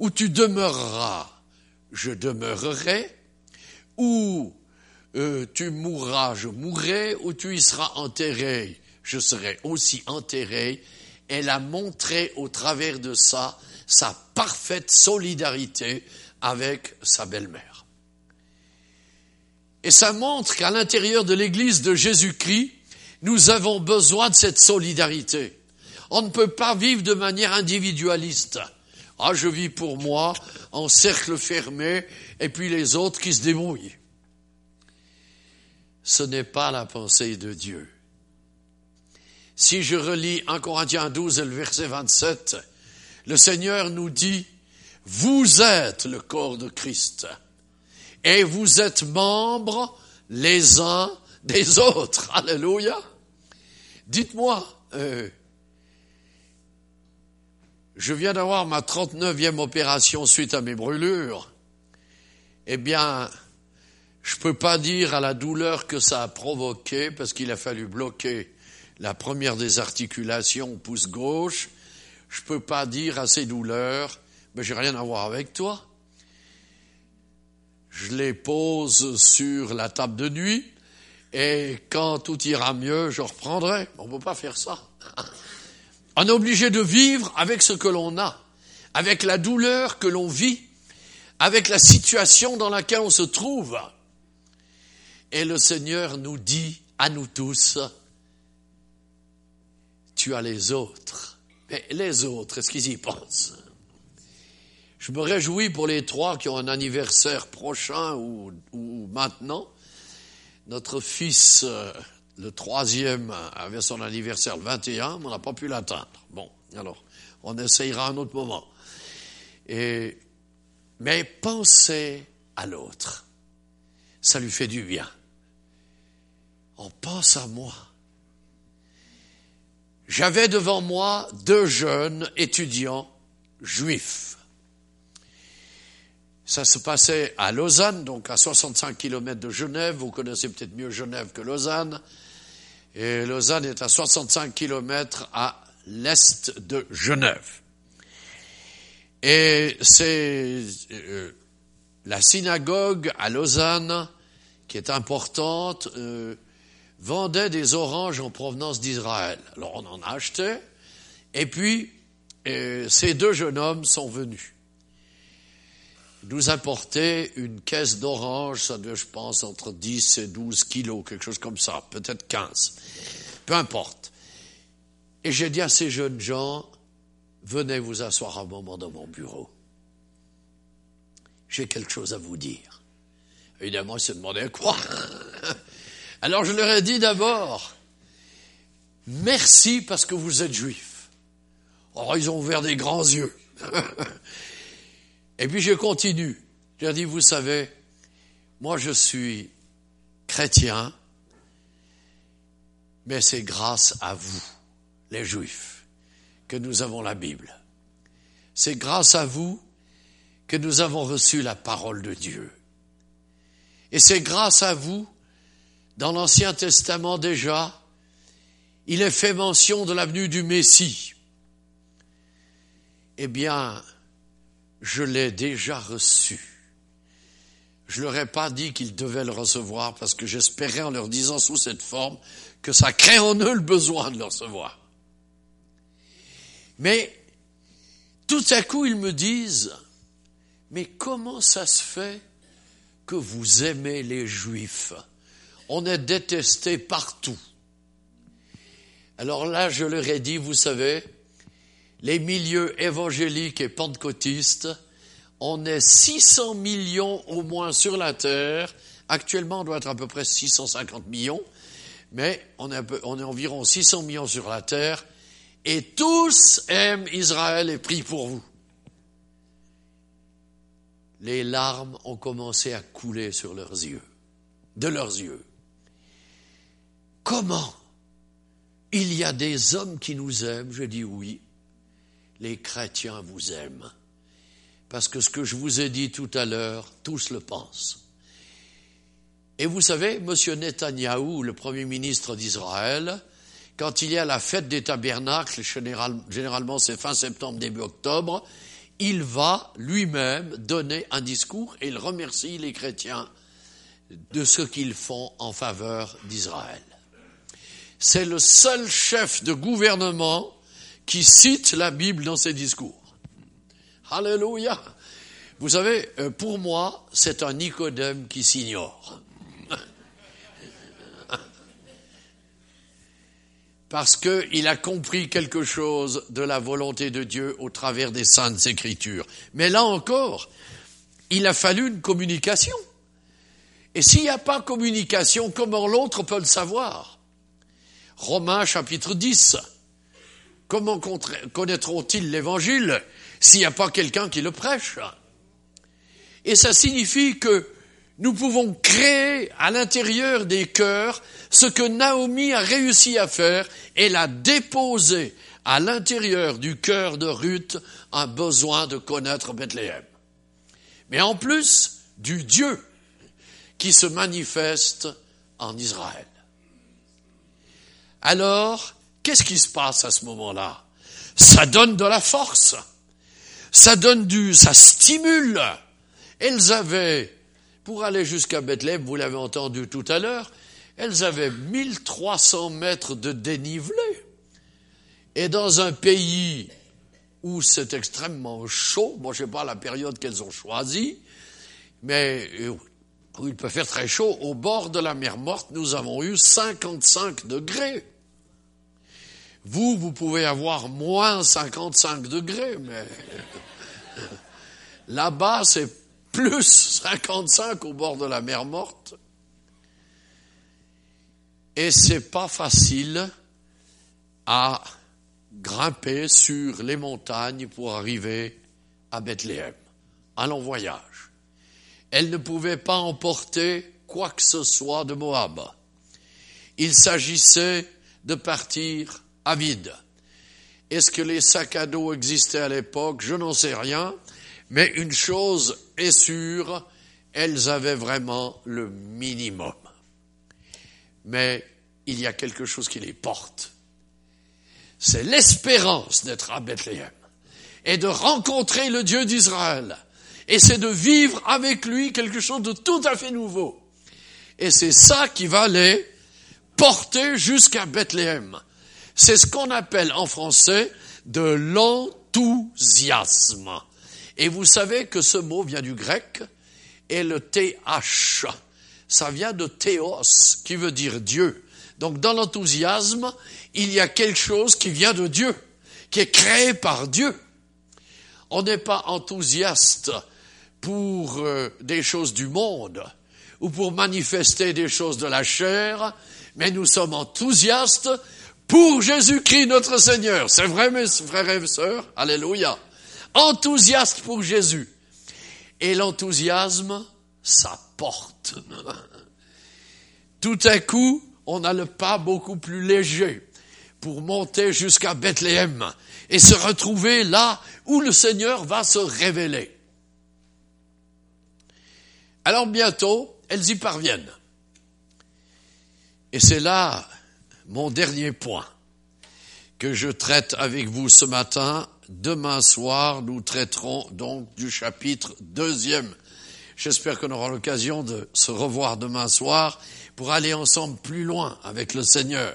où tu demeureras, je demeurerai, où euh, tu mourras, je mourrai, où tu y seras enterré, je serai aussi enterré. Elle a montré au travers de ça sa parfaite solidarité avec sa belle-mère. Et ça montre qu'à l'intérieur de l'Église de Jésus-Christ, nous avons besoin de cette solidarité. On ne peut pas vivre de manière individualiste. Ah, je vis pour moi, en cercle fermé, et puis les autres qui se débrouillent. Ce n'est pas la pensée de Dieu. Si je relis 1 Corinthiens 12 et le verset 27, le Seigneur nous dit, vous êtes le corps de Christ, et vous êtes membres les uns des autres. Alléluia. Dites-moi, euh, je viens d'avoir ma 39e opération suite à mes brûlures. Eh bien, je peux pas dire à la douleur que ça a provoqué parce qu'il a fallu bloquer la première des articulations, pouce gauche, je peux pas dire à ces douleurs, mais j'ai rien à voir avec toi. Je les pose sur la table de nuit et quand tout ira mieux, je reprendrai. On ne peut pas faire ça. On est obligé de vivre avec ce que l'on a, avec la douleur que l'on vit, avec la situation dans laquelle on se trouve. Et le Seigneur nous dit à nous tous, tu as les autres. Mais les autres, est-ce qu'ils y pensent? Je me réjouis pour les trois qui ont un anniversaire prochain ou, maintenant. Notre fils, euh, le troisième, avait son anniversaire le 21, mais on n'a pas pu l'atteindre. Bon, alors, on essayera un autre moment. Mais pensez à l'autre. Ça lui fait du bien. On pense à moi. J'avais devant moi deux jeunes étudiants juifs. Ça se passait à Lausanne, donc à 65 km de Genève. Vous connaissez peut-être mieux Genève que Lausanne. Et Lausanne est à 65 km à l'est de Genève. Et c'est euh, la synagogue à Lausanne qui est importante. Euh, vendait des oranges en provenance d'Israël. Alors on en a acheté, et puis euh, ces deux jeunes hommes sont venus nous apporter une caisse d'oranges, ça doit, je pense, entre 10 et 12 kilos, quelque chose comme ça, peut-être 15, peu importe. Et j'ai dit à ces jeunes gens, venez vous asseoir un moment dans mon bureau. J'ai quelque chose à vous dire. Évidemment, ils se demandaient quoi? Alors je leur ai dit d'abord, merci parce que vous êtes juifs. Oh, ils ont ouvert des grands yeux. *laughs* Et puis je continue. Je leur dit, vous savez, moi je suis chrétien, mais c'est grâce à vous, les juifs, que nous avons la Bible. C'est grâce à vous que nous avons reçu la parole de Dieu. Et c'est grâce à vous dans l'Ancien Testament déjà, il est fait mention de l'avenue du Messie. Eh bien, je l'ai déjà reçu. Je leur ai pas dit qu'ils devaient le recevoir parce que j'espérais en leur disant sous cette forme que ça crée en eux le besoin de le recevoir. Mais tout à coup, ils me disent, mais comment ça se fait que vous aimez les Juifs? On est détesté partout. Alors là, je leur ai dit, vous savez, les milieux évangéliques et pentecôtistes, on est 600 millions au moins sur la terre. Actuellement, on doit être à peu près 650 millions, mais on est, on est environ 600 millions sur la terre, et tous aiment Israël et prient pour vous. Les larmes ont commencé à couler sur leurs yeux, de leurs yeux. Comment? Il y a des hommes qui nous aiment, je dis oui, les chrétiens vous aiment. Parce que ce que je vous ai dit tout à l'heure, tous le pensent. Et vous savez, M. Netanyahou, le Premier ministre d'Israël, quand il y a la fête des tabernacles, généralement c'est fin septembre, début octobre, il va lui-même donner un discours et il remercie les chrétiens de ce qu'ils font en faveur d'Israël c'est le seul chef de gouvernement qui cite la Bible dans ses discours. Alléluia. Vous savez, euh, pour moi, c'est un Nicodème qui s'ignore. *laughs* Parce qu'il a compris quelque chose de la volonté de Dieu au travers des saintes écritures. Mais là encore, il a fallu une communication. Et s'il n'y a pas communication, comment l'autre peut le savoir? Romains chapitre 10. Comment connaîtront-ils l'évangile s'il n'y a pas quelqu'un qui le prêche? Et ça signifie que nous pouvons créer à l'intérieur des cœurs ce que Naomi a réussi à faire. Elle a déposé à l'intérieur du cœur de Ruth un besoin de connaître Bethléem. Mais en plus du Dieu qui se manifeste en Israël. alors qu'est-ce qui se passe à ce moment-là? Ça donne de la force, ça donne du, ça stimule. Elles avaient, pour aller jusqu'à Bethléem, vous l'avez entendu tout à l'heure, elles avaient 1300 mètres de dénivelé. Et dans un pays où c'est extrêmement chaud, moi je sais pas la période qu'elles ont choisie, mais euh, où il peut faire très chaud, au bord de la mer Morte, nous avons eu 55 degrés. Vous, vous pouvez avoir moins 55 degrés, mais *laughs* là-bas, c'est plus 55 au bord de la mer Morte. Et c'est pas facile à grimper sur les montagnes pour arriver à Bethléem, à long voyage. Elle ne pouvait pas emporter quoi que ce soit de Moab. Il s'agissait de partir à. Est-ce que les sacs à dos existaient à l'époque? Je n'en sais rien. Mais une chose est sûre, elles avaient vraiment le minimum mais il y a quelque chose qui les porte. C'est l'espérance d'être à Bethléem et de rencontrer le Dieu d'Israël. Et c'est de vivre avec lui quelque chose de tout à fait nouveau. Et c'est ça qui va les porter jusqu'à Bethléem. C'est ce qu'on appelle en français de l'enthousiasme. Et vous savez que ce mot vient du grec et le TH ça vient de théos, qui veut dire Dieu. Donc dans l'enthousiasme, il y a quelque chose qui vient de Dieu, qui est créé par Dieu. On n'est pas enthousiaste pour euh, des choses du monde ou pour manifester des choses de la chair, mais nous sommes enthousiastes pour Jésus-Christ notre Seigneur. C'est vrai, mes frères et sœurs? Alléluia. Enthousiaste pour Jésus. Et l'enthousiasme, ça porte. *laughs* Tout à coup, on a le pas beaucoup plus léger pour monter jusqu'à Bethléem et se retrouver là où le Seigneur va se révéler. Alors bientôt, elles y parviennent. Et c'est là mon dernier point que je traite avec vous ce matin. Demain soir, nous traiterons donc du chapitre deuxième J'espère qu'on aura l'occasion de se revoir demain soir pour aller ensemble plus loin avec le Seigneur.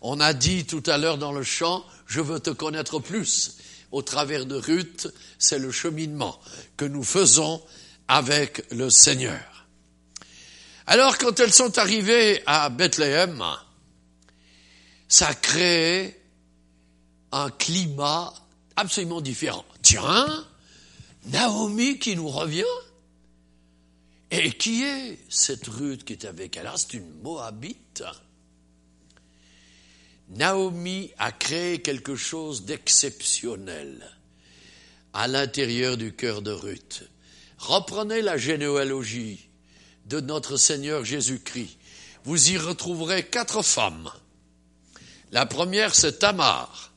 On a dit tout à l'heure dans le chant, je veux te connaître plus. Au travers de Ruth, c'est le cheminement que nous faisons avec le Seigneur. Alors quand elles sont arrivées à Bethléem, ça a créé un climat absolument différent. Tiens, Naomi qui nous revient, et qui est cette Ruth qui est avec elle ah, C'est une Moabite. Naomi a créé quelque chose d'exceptionnel à l'intérieur du cœur de Ruth. Reprenez la généalogie de notre Seigneur Jésus-Christ. Vous y retrouverez quatre femmes. La première, c'est Tamar.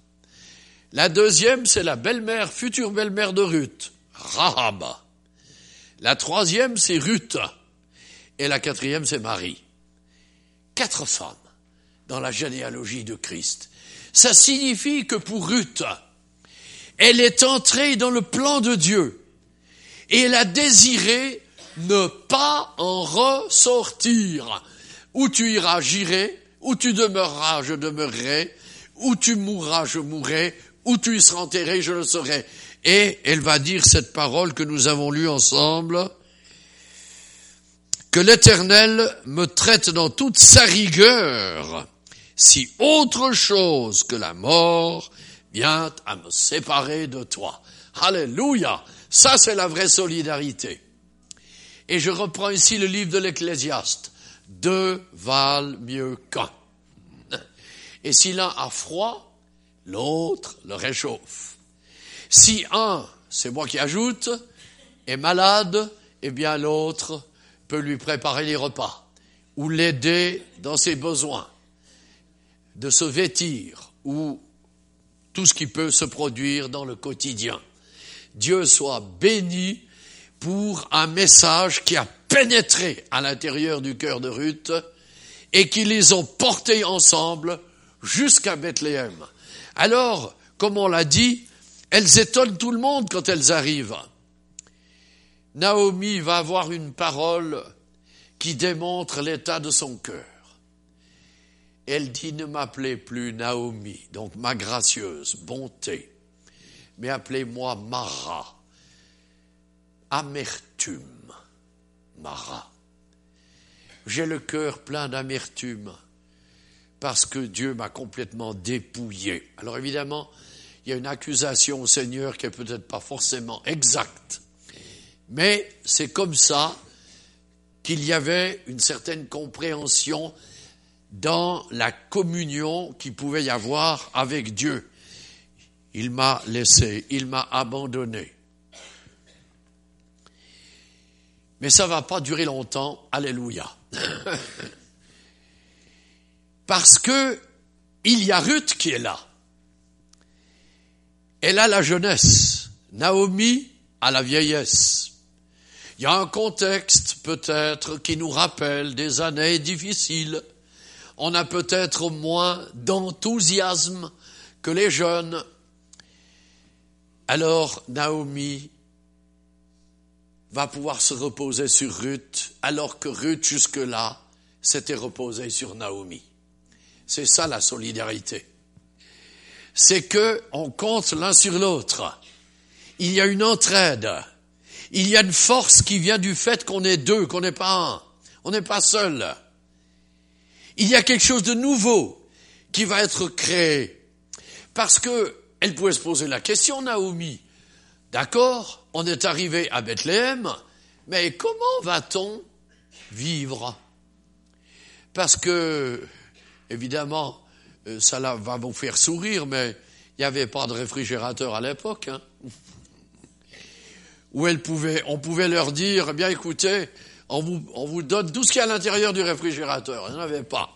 La deuxième, c'est la belle-mère, future belle-mère de Ruth, Rahab. La troisième, c'est Ruth. Et la quatrième, c'est Marie. Quatre femmes dans la généalogie de Christ. Ça signifie que pour Ruth, elle est entrée dans le plan de Dieu et elle a désiré ne pas en ressortir. Où tu iras, j'irai, où tu demeureras, je demeurerai, où tu mourras, je mourrai, où tu y seras enterré, je le serai. Et elle va dire cette parole que nous avons lue ensemble, que l'Éternel me traite dans toute sa rigueur, si autre chose que la mort vient à me séparer de toi. Alléluia. Ça, c'est la vraie solidarité. Et je reprends ici le livre de l'Ecclésiaste. Deux valent mieux qu'un. Et si l'un a froid, l'autre le réchauffe. Si un, c'est moi qui ajoute, est malade, eh bien l'autre peut lui préparer les repas ou l'aider dans ses besoins de se vêtir ou tout ce qui peut se produire dans le quotidien. Dieu soit béni pour un message qui a pénétré à l'intérieur du cœur de Ruth et qui les ont portés ensemble jusqu'à Bethléem. Alors, comme on l'a dit, elles étonnent tout le monde quand elles arrivent. Naomi va avoir une parole qui démontre l'état de son cœur. Elle dit ne m'appelez plus Naomi, donc ma gracieuse, bonté, mais appelez-moi Mara, amertume, Mara. J'ai le cœur plein d'amertume parce que Dieu m'a complètement dépouillé. Alors évidemment, il y a une accusation au Seigneur qui est peut-être pas forcément exacte, mais c'est comme ça qu'il y avait une certaine compréhension dans la communion qui pouvait y avoir avec Dieu. Il m'a laissé, il m'a abandonné. Mais ça va pas durer longtemps, alléluia. *laughs* Parce que il y a Ruth qui est là. Elle a la jeunesse. Naomi a la vieillesse. Il y a un contexte peut-être qui nous rappelle des années difficiles. On a peut-être moins d'enthousiasme que les jeunes. Alors Naomi va pouvoir se reposer sur Ruth, alors que Ruth jusque-là s'était reposée sur Naomi. C'est ça la solidarité. C'est que on compte l'un sur l'autre. Il y a une entraide. Il y a une force qui vient du fait qu'on est deux, qu'on n'est pas un. On n'est pas seul. Il y a quelque chose de nouveau qui va être créé. Parce que elle pouvait se poser la question, Naomi. D'accord, on est arrivé à Bethléem, mais comment va-t-on vivre? Parce que, évidemment, euh, ça va vous faire sourire, mais il n'y avait pas de réfrigérateur à l'époque. Hein où elle pouvait, on pouvait leur dire, eh bien écoutez, on vous, on vous donne tout ce qu'il y a à l'intérieur du réfrigérateur. Il n'y en avait pas.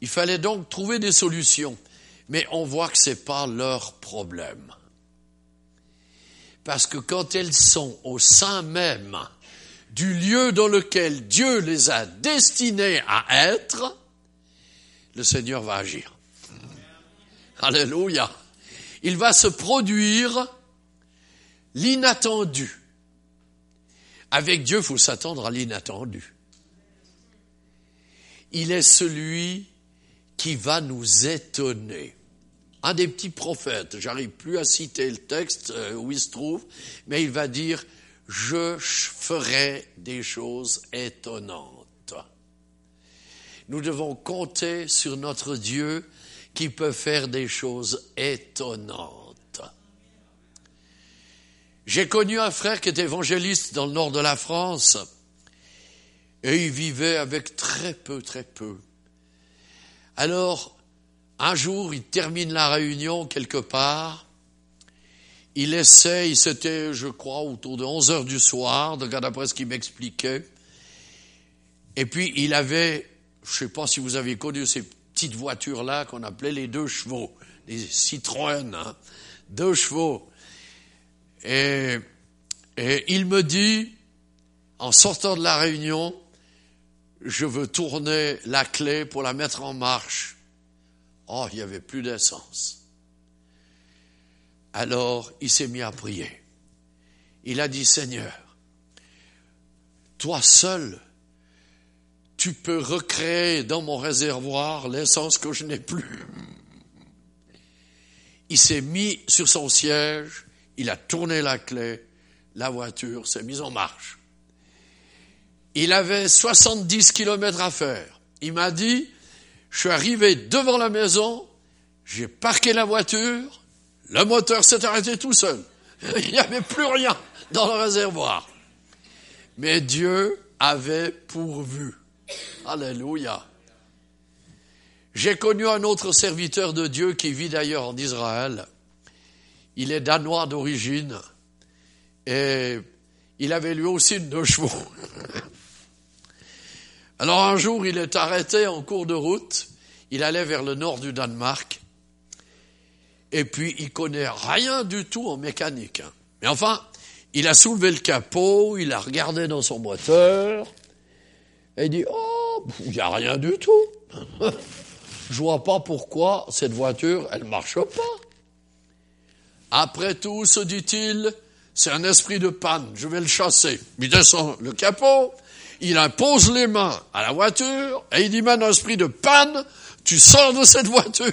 Il fallait donc trouver des solutions. Mais on voit que c'est pas leur problème. Parce que quand elles sont au sein même du lieu dans lequel Dieu les a destinées à être, le Seigneur va agir. Alléluia. Il va se produire l'inattendu. Avec Dieu, il faut s'attendre à l'inattendu. Il est celui qui va nous étonner. Un des petits prophètes, j'arrive plus à citer le texte euh, où il se trouve, mais il va dire, je ferai des choses étonnantes. Nous devons compter sur notre Dieu qui peut faire des choses étonnantes. J'ai connu un frère qui était évangéliste dans le nord de la France et il vivait avec très peu, très peu. Alors, un jour, il termine la réunion quelque part. Il essaie, c'était, je crois, autour de 11 heures du soir, d'après ce qu'il m'expliquait. Et puis, il avait, je sais pas si vous avez connu ces petites voitures-là qu'on appelait les deux chevaux, les Citroën, hein, deux chevaux. Et, il me dit, en sortant de la réunion, je veux tourner la clé pour la mettre en marche. Oh, il n'y avait plus d'essence. Alors, il s'est mis à prier. Il a dit, Seigneur, toi seul, tu peux recréer dans mon réservoir l'essence que je n'ai plus. Il s'est mis sur son siège il a tourné la clé, la voiture s'est mise en marche. Il avait 70 kilomètres à faire. Il m'a dit, je suis arrivé devant la maison, j'ai parqué la voiture, le moteur s'est arrêté tout seul. *laughs* Il n'y avait plus rien dans le réservoir. Mais Dieu avait pourvu. Alléluia. J'ai connu un autre serviteur de Dieu qui vit d'ailleurs en Israël. Il est danois d'origine et il avait lui aussi deux chevaux. *laughs* Alors un jour, il est arrêté en cours de route. Il allait vers le nord du Danemark. Et puis, il connaît rien du tout en mécanique. Hein. Mais enfin, il a soulevé le capot, il a regardé dans son moteur, et il dit, oh, il n'y a rien du tout. *laughs* Je vois pas pourquoi cette voiture, elle marche pas. Après tout, se dit-il, c'est un esprit de panne, je vais le chasser. Il descend le capot, il impose les mains à la voiture, et il dit maintenant, esprit de panne, tu sors de cette voiture.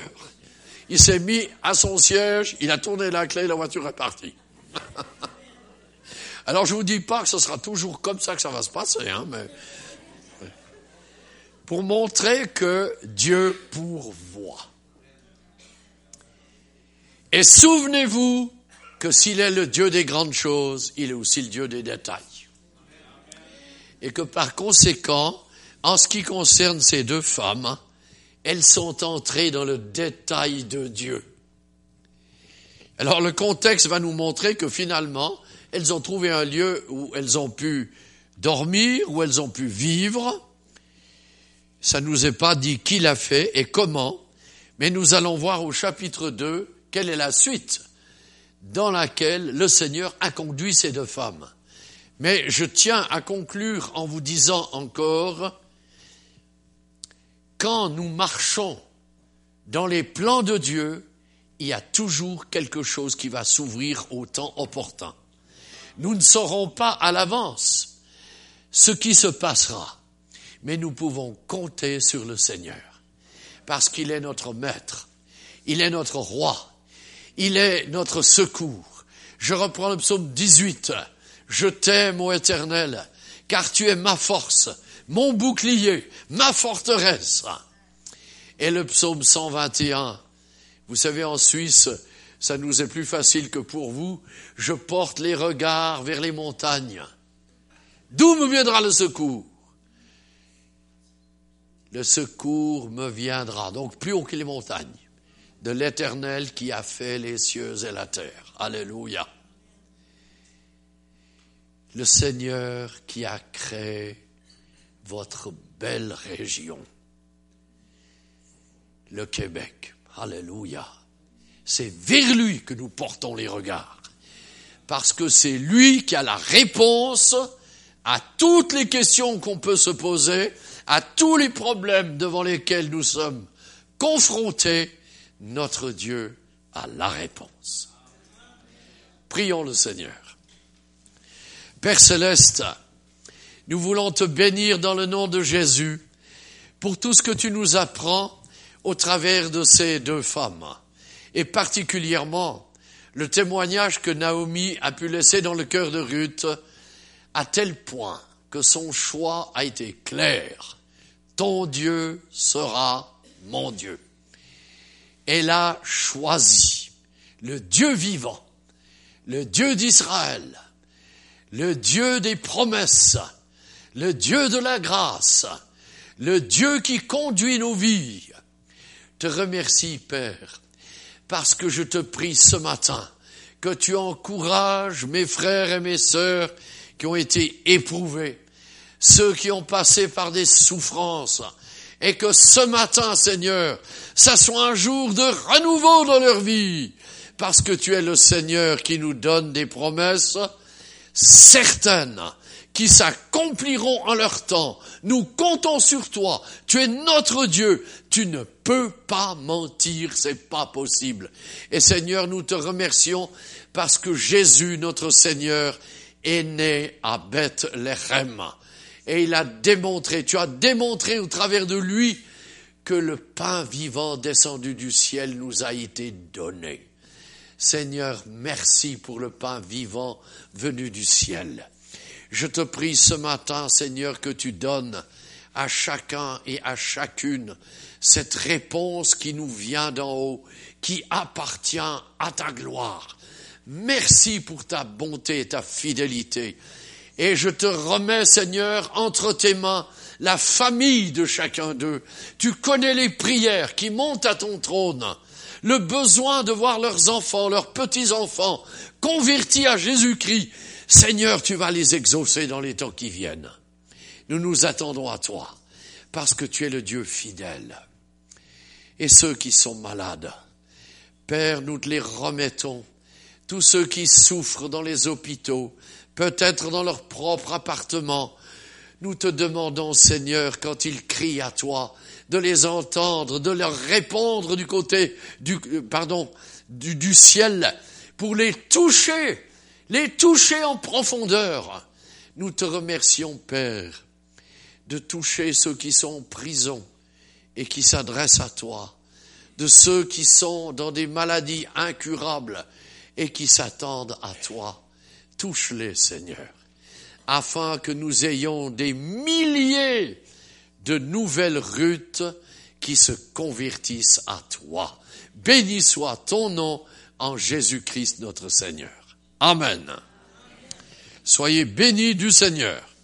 Il s'est mis à son siège, il a tourné la clé, la voiture est partie. *laughs* Alors je vous dis pas que ce sera toujours comme ça que ça va se passer, hein, mais pour montrer que Dieu pourvoit. Et souvenez-vous que s'il est le Dieu des grandes choses, il est aussi le Dieu des détails. Et que par conséquent, en ce qui concerne ces deux femmes, elles sont entrées dans le détail de Dieu. Alors le contexte va nous montrer que finalement, elles ont trouvé un lieu où elles ont pu dormir, où elles ont pu vivre. Ça ne nous est pas dit qui l'a fait et comment, mais nous allons voir au chapitre 2 quelle est la suite dans laquelle le Seigneur a conduit ces deux femmes. Mais je tiens à conclure en vous disant encore, quand nous marchons dans les plans de Dieu, il y a toujours quelque chose qui va s'ouvrir au temps opportun. Nous ne saurons pas à l'avance ce qui se passera, mais nous pouvons compter sur le Seigneur, parce qu'il est notre maître, il est notre roi, il est notre secours. Je reprends le psaume 18. Je t'aime, ô Éternel, car tu es ma force, mon bouclier, ma forteresse. Et le psaume 121. Vous savez, en Suisse, ça nous est plus facile que pour vous. Je porte les regards vers les montagnes. D'où me viendra le secours? Le secours me viendra, donc plus haut que les montagnes, de l'Éternel qui a fait les cieux et la terre. Alléluia. Le Seigneur qui a créé votre belle région, le Québec. Alléluia. C'est vers lui que nous portons les regards. Parce que c'est lui qui a la réponse à toutes les questions qu'on peut se poser, à tous les problèmes devant lesquels nous sommes confrontés. Notre Dieu a la réponse. Prions le Seigneur. Père céleste, nous voulons te bénir dans le nom de Jésus pour tout ce que tu nous apprends au travers de ces deux femmes et particulièrement le témoignage que Naomi a pu laisser dans le cœur de Ruth, à tel point que son choix a été clair. Ton Dieu sera mon Dieu. Elle a choisi le Dieu vivant, le Dieu d'Israël, le Dieu des promesses, le Dieu de la grâce, le Dieu qui conduit nos vies. Te remercie, Père, parce que je te prie ce matin que tu encourages mes frères et mes sœurs qui ont été éprouvés, ceux qui ont passé par des souffrances, et que ce matin, Seigneur, ça soit un jour de renouveau dans leur vie, parce que tu es le Seigneur qui nous donne des promesses certaines qui s'accompliront en leur temps. Nous comptons sur toi. Tu es notre Dieu. Tu ne peux pas mentir. C'est pas possible. Et Seigneur, nous te remercions parce que Jésus, notre Seigneur, est né à Bethléem. Et il a démontré, tu as démontré au travers de lui que le pain vivant descendu du ciel nous a été donné. Seigneur, merci pour le pain vivant venu du ciel. Je te prie ce matin, Seigneur, que tu donnes à chacun et à chacune cette réponse qui nous vient d'en haut, qui appartient à ta gloire. Merci pour ta bonté et ta fidélité. Et je te remets, Seigneur, entre tes mains la famille de chacun d'eux. Tu connais les prières qui montent à ton trône, le besoin de voir leurs enfants, leurs petits-enfants convertis à Jésus-Christ Seigneur, tu vas les exaucer dans les temps qui viennent. Nous nous attendons à toi, parce que tu es le Dieu fidèle. Et ceux qui sont malades, Père, nous te les remettons. Tous ceux qui souffrent dans les hôpitaux, peut-être dans leur propre appartement, Nous te demandons, Seigneur, quand ils crient à toi, de les entendre, de leur répondre du côté du, euh, pardon, du, du ciel, pour les toucher, les toucher en profondeur. Nous te remercions, Père, de toucher ceux qui sont en prison et qui s'adressent à toi, de ceux qui sont dans des maladies incurables et qui s'attendent à toi. Touche-les, Seigneur, afin que nous ayons des milliers de nouvelles rutes qui se convertissent à toi. Béni soit ton nom en Jésus-Christ notre Seigneur. Amen. Soyez bénis du Seigneur.